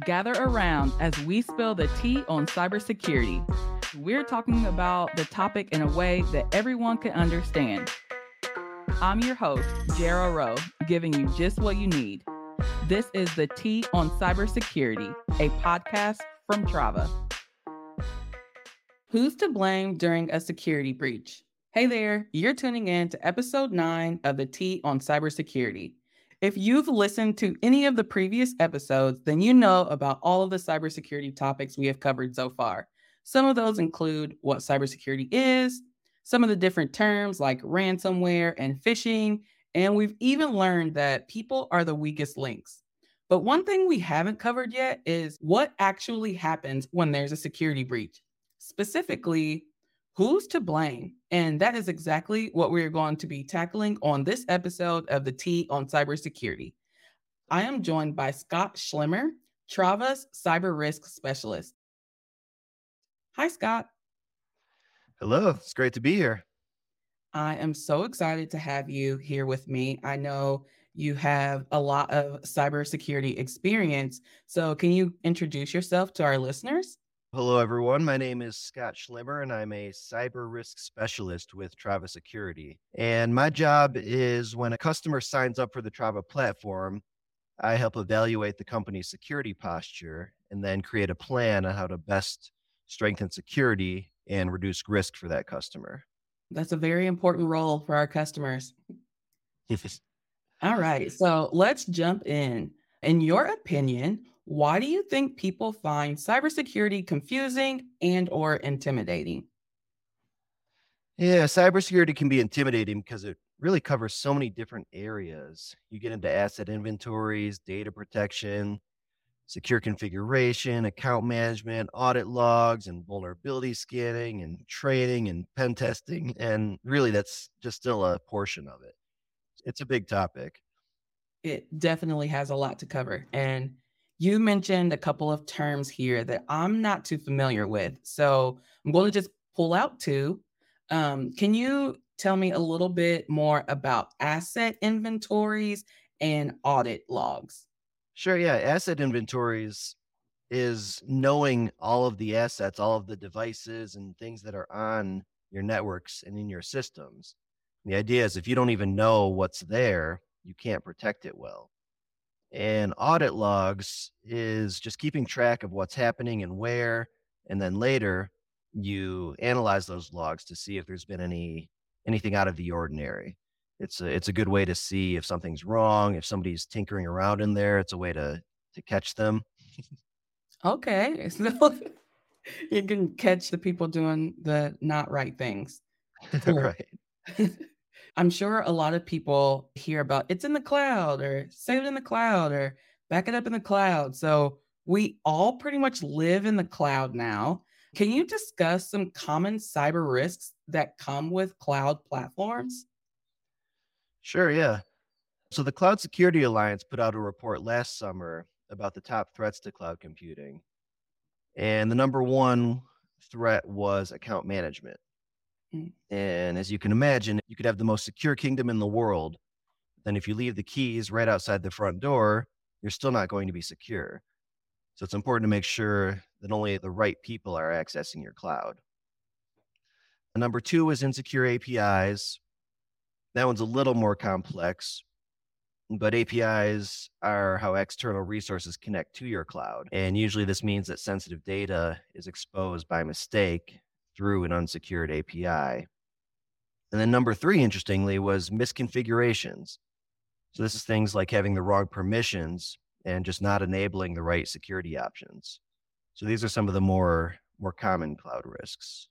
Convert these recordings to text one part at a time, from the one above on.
Gather around as we spill the tea on cybersecurity. We're talking about the topic in a way that everyone can understand. I'm your host, Jara Rowe, giving you just what you need. This is the Tea on Cybersecurity, a podcast from Trava. Who's to blame during a security breach? Hey there, you're tuning in to episode nine of the Tea on Cybersecurity. If you've listened to any of the previous episodes, then you know about all of the cybersecurity topics we have covered so far. Some of those include what cybersecurity is, some of the different terms like ransomware and phishing, and we've even learned that people are the weakest links. But one thing we haven't covered yet is what actually happens when there's a security breach. Specifically, who's to blame? And that is exactly what we're going to be tackling on this episode of the Tea on Cybersecurity. I am joined by Scott Schlimmer, Trava's cyber risk specialist. Hi, Scott. Hello, it's great to be here. I am so excited to have you here with me. I know you have a lot of cybersecurity experience. So, can you introduce yourself to our listeners? Hello, everyone. My name is Scott Schlimmer, and I'm a cyber risk specialist with Trava Security. And my job is when a customer signs up for the Trava platform, I help evaluate the company's security posture and then create a plan on how to best strengthen security and reduce risk for that customer. That's a very important role for our customers. All right. So let's jump in. In your opinion, why do you think people find cybersecurity confusing and or intimidating? Yeah, cybersecurity can be intimidating because it really covers so many different areas. You get into asset inventories, data protection, secure configuration, account management, audit logs, and vulnerability scanning, and training and pen testing. And really, that's just still a portion of it. It's a big topic. It definitely has a lot to cover. And you mentioned a couple of terms here that I'm not too familiar with. So I'm going to just pull out two. Um, can you tell me a little bit more about asset inventories and audit logs? Sure. Yeah. Asset inventories is knowing all of the assets, all of the devices and things that are on your networks and in your systems. The idea is if you don't even know what's there, you can't protect it well. And audit logs is just keeping track of what's happening and where. And then later you analyze those logs to see if there's been any anything out of the ordinary. It's a it's a good way to see if something's wrong, if somebody's tinkering around in there. It's a way to to catch them. okay. So you can catch the people doing the not right things. right. I'm sure a lot of people hear about it's in the cloud or save it in the cloud or back it up in the cloud. So we all pretty much live in the cloud now. Can you discuss some common cyber risks that come with cloud platforms? Sure, yeah. So the Cloud Security Alliance put out a report last summer about the top threats to cloud computing. And the number one threat was account management. Mm. And as you can imagine, you could have the most secure kingdom in the world. Then, if you leave the keys right outside the front door, you're still not going to be secure. So, it's important to make sure that only the right people are accessing your cloud. And number two is insecure APIs. That one's a little more complex, but APIs are how external resources connect to your cloud. And usually, this means that sensitive data is exposed by mistake through an unsecured API. And then number three, interestingly, was misconfigurations. So this is things like having the wrong permissions and just not enabling the right security options. So these are some of the more more common cloud risks.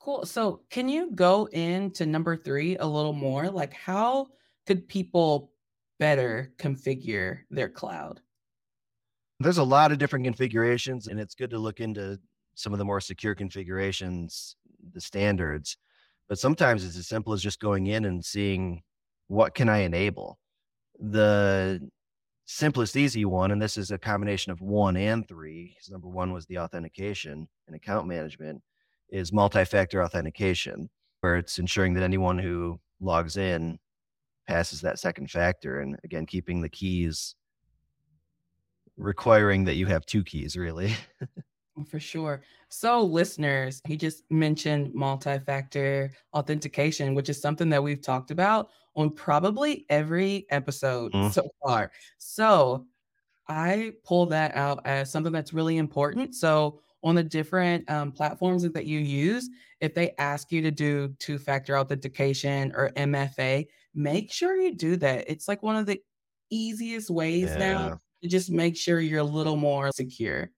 Cool. So can you go into number three a little more? Like how could people better configure their cloud? There's a lot of different configurations, and it's good to look into some of the more secure configurations, the standards. But sometimes it's as simple as just going in and seeing what can I enable. The simplest, easy one, and this is a combination of one and three, number one was the authentication and account management, is multi factor authentication, where it's ensuring that anyone who logs in passes that second factor. And again, keeping the keys requiring that you have two keys, really. For sure. So, listeners, he just mentioned multi factor authentication, which is something that we've talked about on probably every episode mm. so far. So, I pull that out as something that's really important. So, on the different um, platforms that you use, if they ask you to do two factor authentication or MFA, make sure you do that. It's like one of the easiest ways yeah. now to just make sure you're a little more secure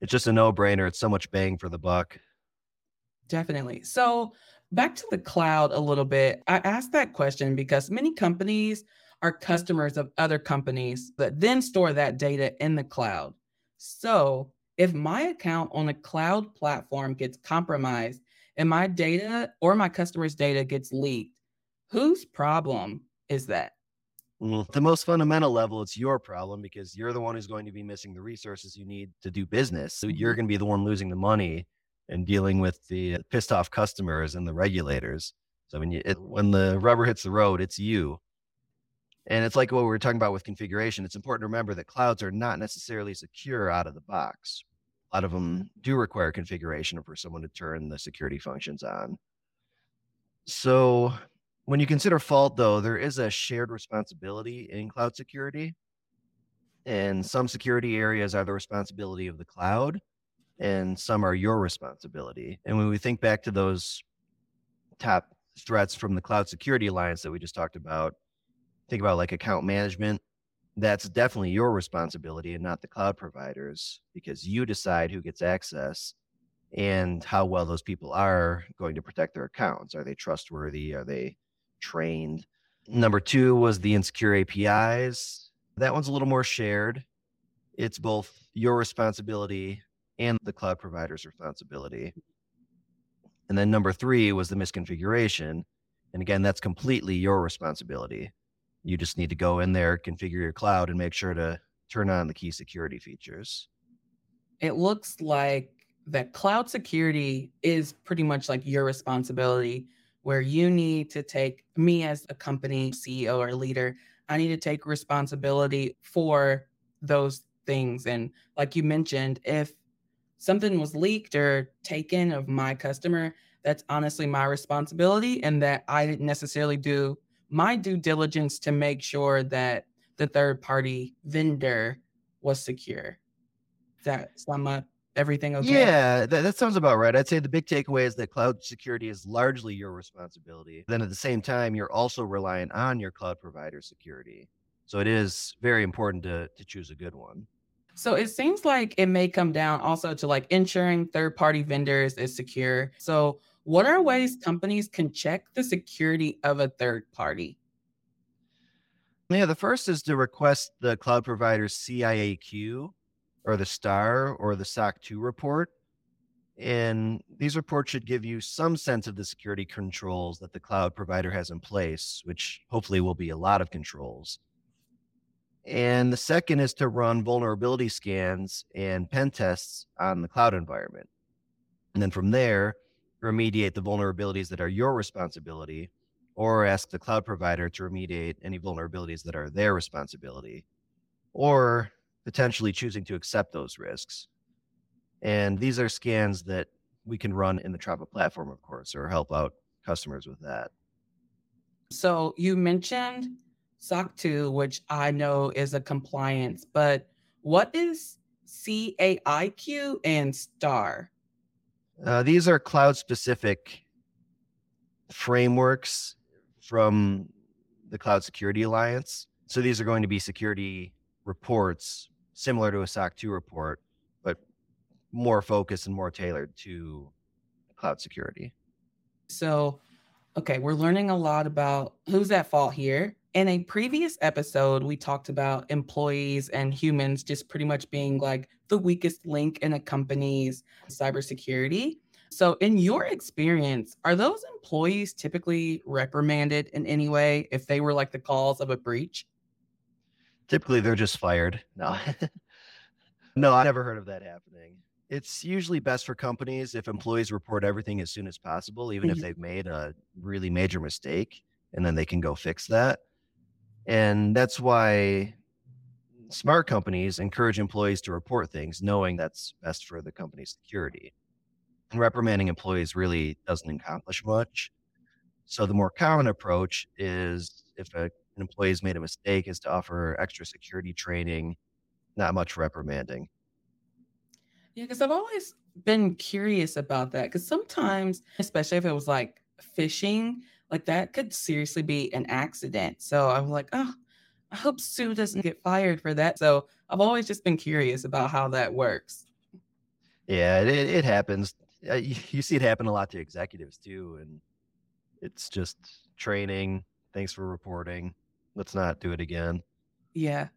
it's just a no brainer. It's so much bang for the buck. Definitely. So, back to the cloud a little bit. I asked that question because many companies are customers of other companies that then store that data in the cloud. So, if my account on a cloud platform gets compromised and my data or my customer's data gets leaked, whose problem is that? Well, the most fundamental level, it's your problem because you're the one who's going to be missing the resources you need to do business. So you're mm-hmm. going to be the one losing the money and dealing with the pissed off customers and the regulators. So when you, it, when the rubber hits the road, it's you. And it's like what we were talking about with configuration. It's important to remember that clouds are not necessarily secure out of the box. A lot of them do require configuration for someone to turn the security functions on. So when you consider fault, though, there is a shared responsibility in cloud security. And some security areas are the responsibility of the cloud, and some are your responsibility. And when we think back to those top threats from the Cloud Security Alliance that we just talked about, think about like account management. That's definitely your responsibility and not the cloud providers because you decide who gets access and how well those people are going to protect their accounts. Are they trustworthy? Are they trained. Number two was the insecure APIs. That one's a little more shared. It's both your responsibility and the cloud provider's responsibility. And then number three was the misconfiguration. And again, that's completely your responsibility. You just need to go in there, configure your cloud, and make sure to turn on the key security features. It looks like that cloud security is pretty much like your responsibility where you need to take me as a company CEO or leader, I need to take responsibility for those things. And like you mentioned, if something was leaked or taken of my customer, that's honestly my responsibility, and that I didn't necessarily do my due diligence to make sure that the third party vendor was secure. That sum up everything okay? Yeah, that, that sounds about right. I'd say the big takeaway is that cloud security is largely your responsibility. Then at the same time, you're also reliant on your cloud provider security. So it is very important to to choose a good one. So it seems like it may come down also to like ensuring third party vendors is secure. So what are ways companies can check the security of a third party? Yeah, the first is to request the cloud provider's CAIQ or the STAR or the SOC 2 report. And these reports should give you some sense of the security controls that the cloud provider has in place, which hopefully will be a lot of controls. And the second is to run vulnerability scans and pen tests on the cloud environment. And then from there, remediate the vulnerabilities that are your responsibility, or ask the cloud provider to remediate any vulnerabilities that are their responsibility. Or potentially choosing to accept those risks. And these are scans that we can run in the Trava platform, of course, or help out customers with that. So you mentioned SOC 2, which I know is a compliance, but what is CAIQ and STAR? Uh, these are cloud specific frameworks from the Cloud Security Alliance. So these are going to be security reports similar to a SOC 2 report, but more focused and more tailored to cloud security. So, okay, we're learning a lot about who's at fault here. In a previous episode, we talked about employees and humans just pretty much being like the weakest link in a company's cybersecurity. So, in your experience, are those employees typically reprimanded in any way if they were like the cause of a breach? Typically, they're just fired. No, no, I never heard of that happening. It's usually best for companies if employees report everything as soon as possible, even mm-hmm. if they've made a really major mistake, and then they can go fix that. And that's why smart companies encourage employees to report things knowing that's best for the company's security. And reprimanding employees really doesn't accomplish much. So the more common approach is if a, an employee has made a mistake is to offer extra security training, not much reprimanding. Yeah, because I've always been curious about that. Because sometimes, especially if it was like phishing, like that could seriously be an accident. So I'm like, oh, I hope Sue doesn't get fired for that. So I've always just been curious about how that works. Yeah, it, it happens. Uh, you see it happen a lot to executives too. And it's just training. Thanks for reporting. Let's not do it again. Yeah.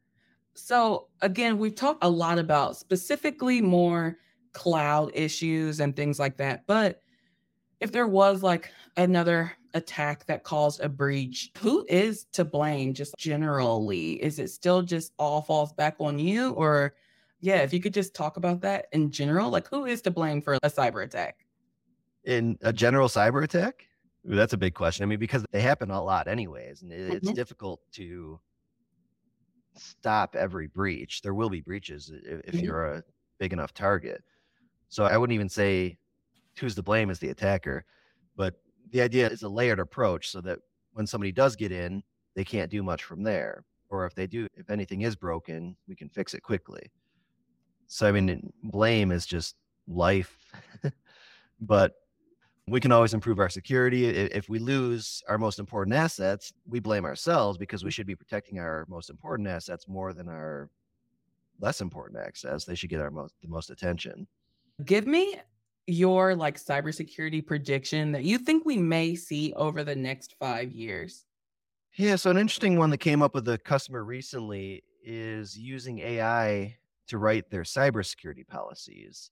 So again, we've talked a lot about specifically more cloud issues and things like that. But if there was like another attack that caused a breach, who is to blame just generally? Is it still just all falls back on you? Or, yeah, if you could just talk about that in general, like who is to blame for a cyber attack? In a general cyber attack? That's a big question. I mean, because they happen a lot, anyways, and it's mm-hmm. difficult to stop every breach. There will be breaches if, if mm-hmm. you're a big enough target. So I wouldn't even say who's to blame is the attacker, but the idea is a layered approach so that when somebody does get in, they can't do much from there. Or if they do, if anything is broken, we can fix it quickly. So I mean, blame is just life, but we can always improve our security. If we lose our most important assets, we blame ourselves because we mm. should be protecting our most important assets more than our less important access. They should get our most the most attention. Give me your like cybersecurity prediction that you think we may see over the next five years. Yeah, so an interesting one that came up with a customer recently is using AI to write their cybersecurity policies.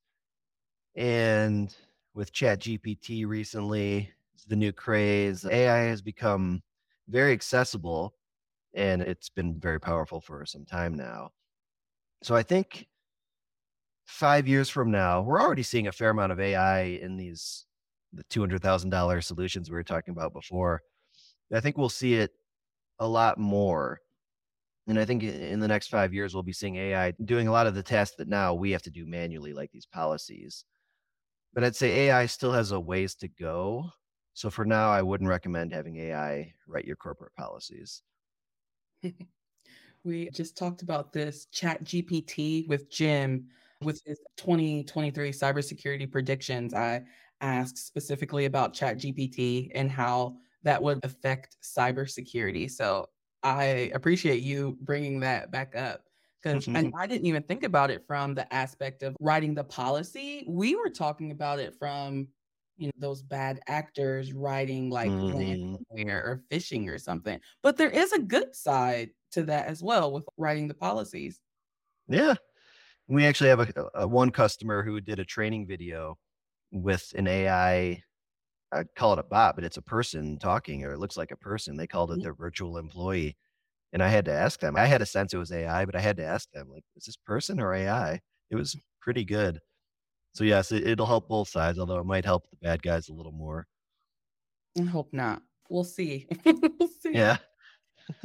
And with Chat GPT recently, the new craze, AI has become very accessible and it's been very powerful for some time now. So I think five years from now, we're already seeing a fair amount of AI in these the two hundred thousand dollar solutions we were talking about before. I think we'll see it a lot more. And I think in the next five years, we'll be seeing AI doing a lot of the tasks that now we have to do manually, like these policies. But I'd say AI still has a ways to go. So for now, I wouldn't recommend having AI write your corporate policies. we just talked about this chat GPT with Jim with his 2023 cybersecurity predictions, I asked specifically about ChatGPT and how that would affect cybersecurity. So I appreciate you bringing that back up because I didn't even think about it from the aspect of writing the policy. We were talking about it from you know those bad actors writing like mm. or phishing or something. But there is a good side to that as well with writing the policies. Yeah, we actually have a, a, one customer who did a training video with an AI. I'd call it a bot, but it's a person talking, or it looks like a person. They called it mm-hmm. their virtual employee. And I had to ask them. I had a sense it was AI, but I had to ask them, like, is this person or AI? It was pretty good. So yes, it, it'll help both sides, although it might help the bad guys a little more. I hope not. We'll see. we'll see. Yeah.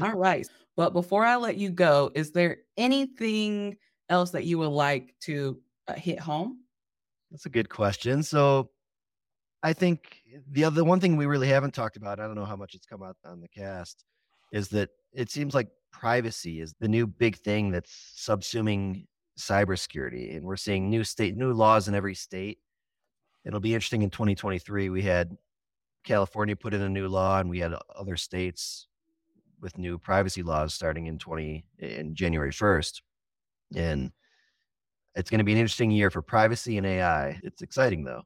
All right. But before I let you go, is there anything else that you would like to uh, hit home? That's a good question. So, I think the other one thing we really haven't talked about, I don't know how much it's come out on the cast, is that it seems like privacy is the new big thing that's subsuming cybersecurity. And we're seeing new state, new laws in every state. It'll be interesting in 2023. We had California put in a new law, and we had other states with new privacy laws starting in 20 in January 1st. And it's going to be an interesting year for privacy and AI. It's exciting though.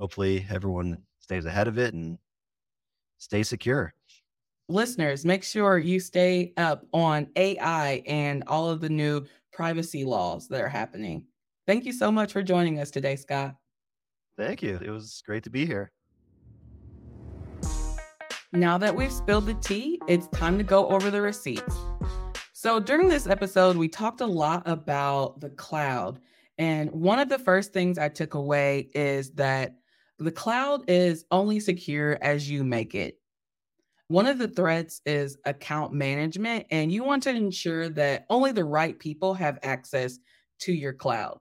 Hopefully everyone stays ahead of it and stay secure. Listeners, make sure you stay up on AI and all of the new privacy laws that are happening. Thank you so much for joining us today, Scott. Thank you. It was great to be here. Now that we've spilled the tea, it's time to go over the receipts. So, during this episode, we talked a lot about the cloud. And one of the first things I took away is that the cloud is only secure as you make it. One of the threats is account management, and you want to ensure that only the right people have access to your cloud.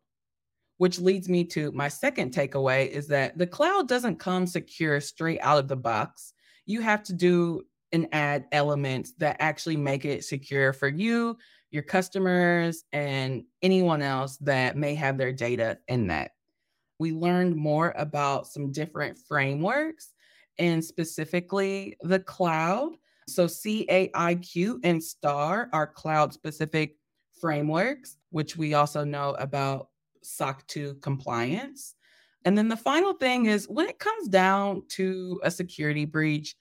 Which leads me to my second takeaway is that the cloud doesn't come secure straight out of the box. You have to do and add elements that actually make it secure for you, your customers, and anyone else that may have their data in that. We learned more about some different frameworks and specifically the cloud. So, CAIQ and STAR are cloud specific frameworks, which we also know about SOC 2 compliance. And then the final thing is when it comes down to a security breach,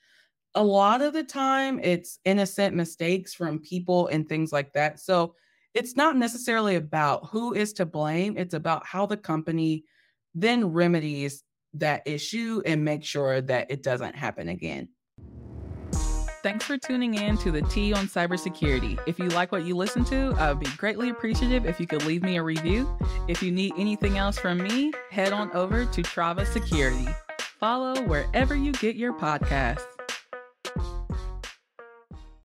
a lot of the time it's innocent mistakes from people and things like that. So it's not necessarily about who is to blame, it's about how the company then remedies that issue and make sure that it doesn't happen again. Thanks for tuning in to the Tea on Cybersecurity. If you like what you listen to, uh, I would be greatly appreciative if you could leave me a review. If you need anything else from me, head on over to Trava Security. Follow wherever you get your podcasts.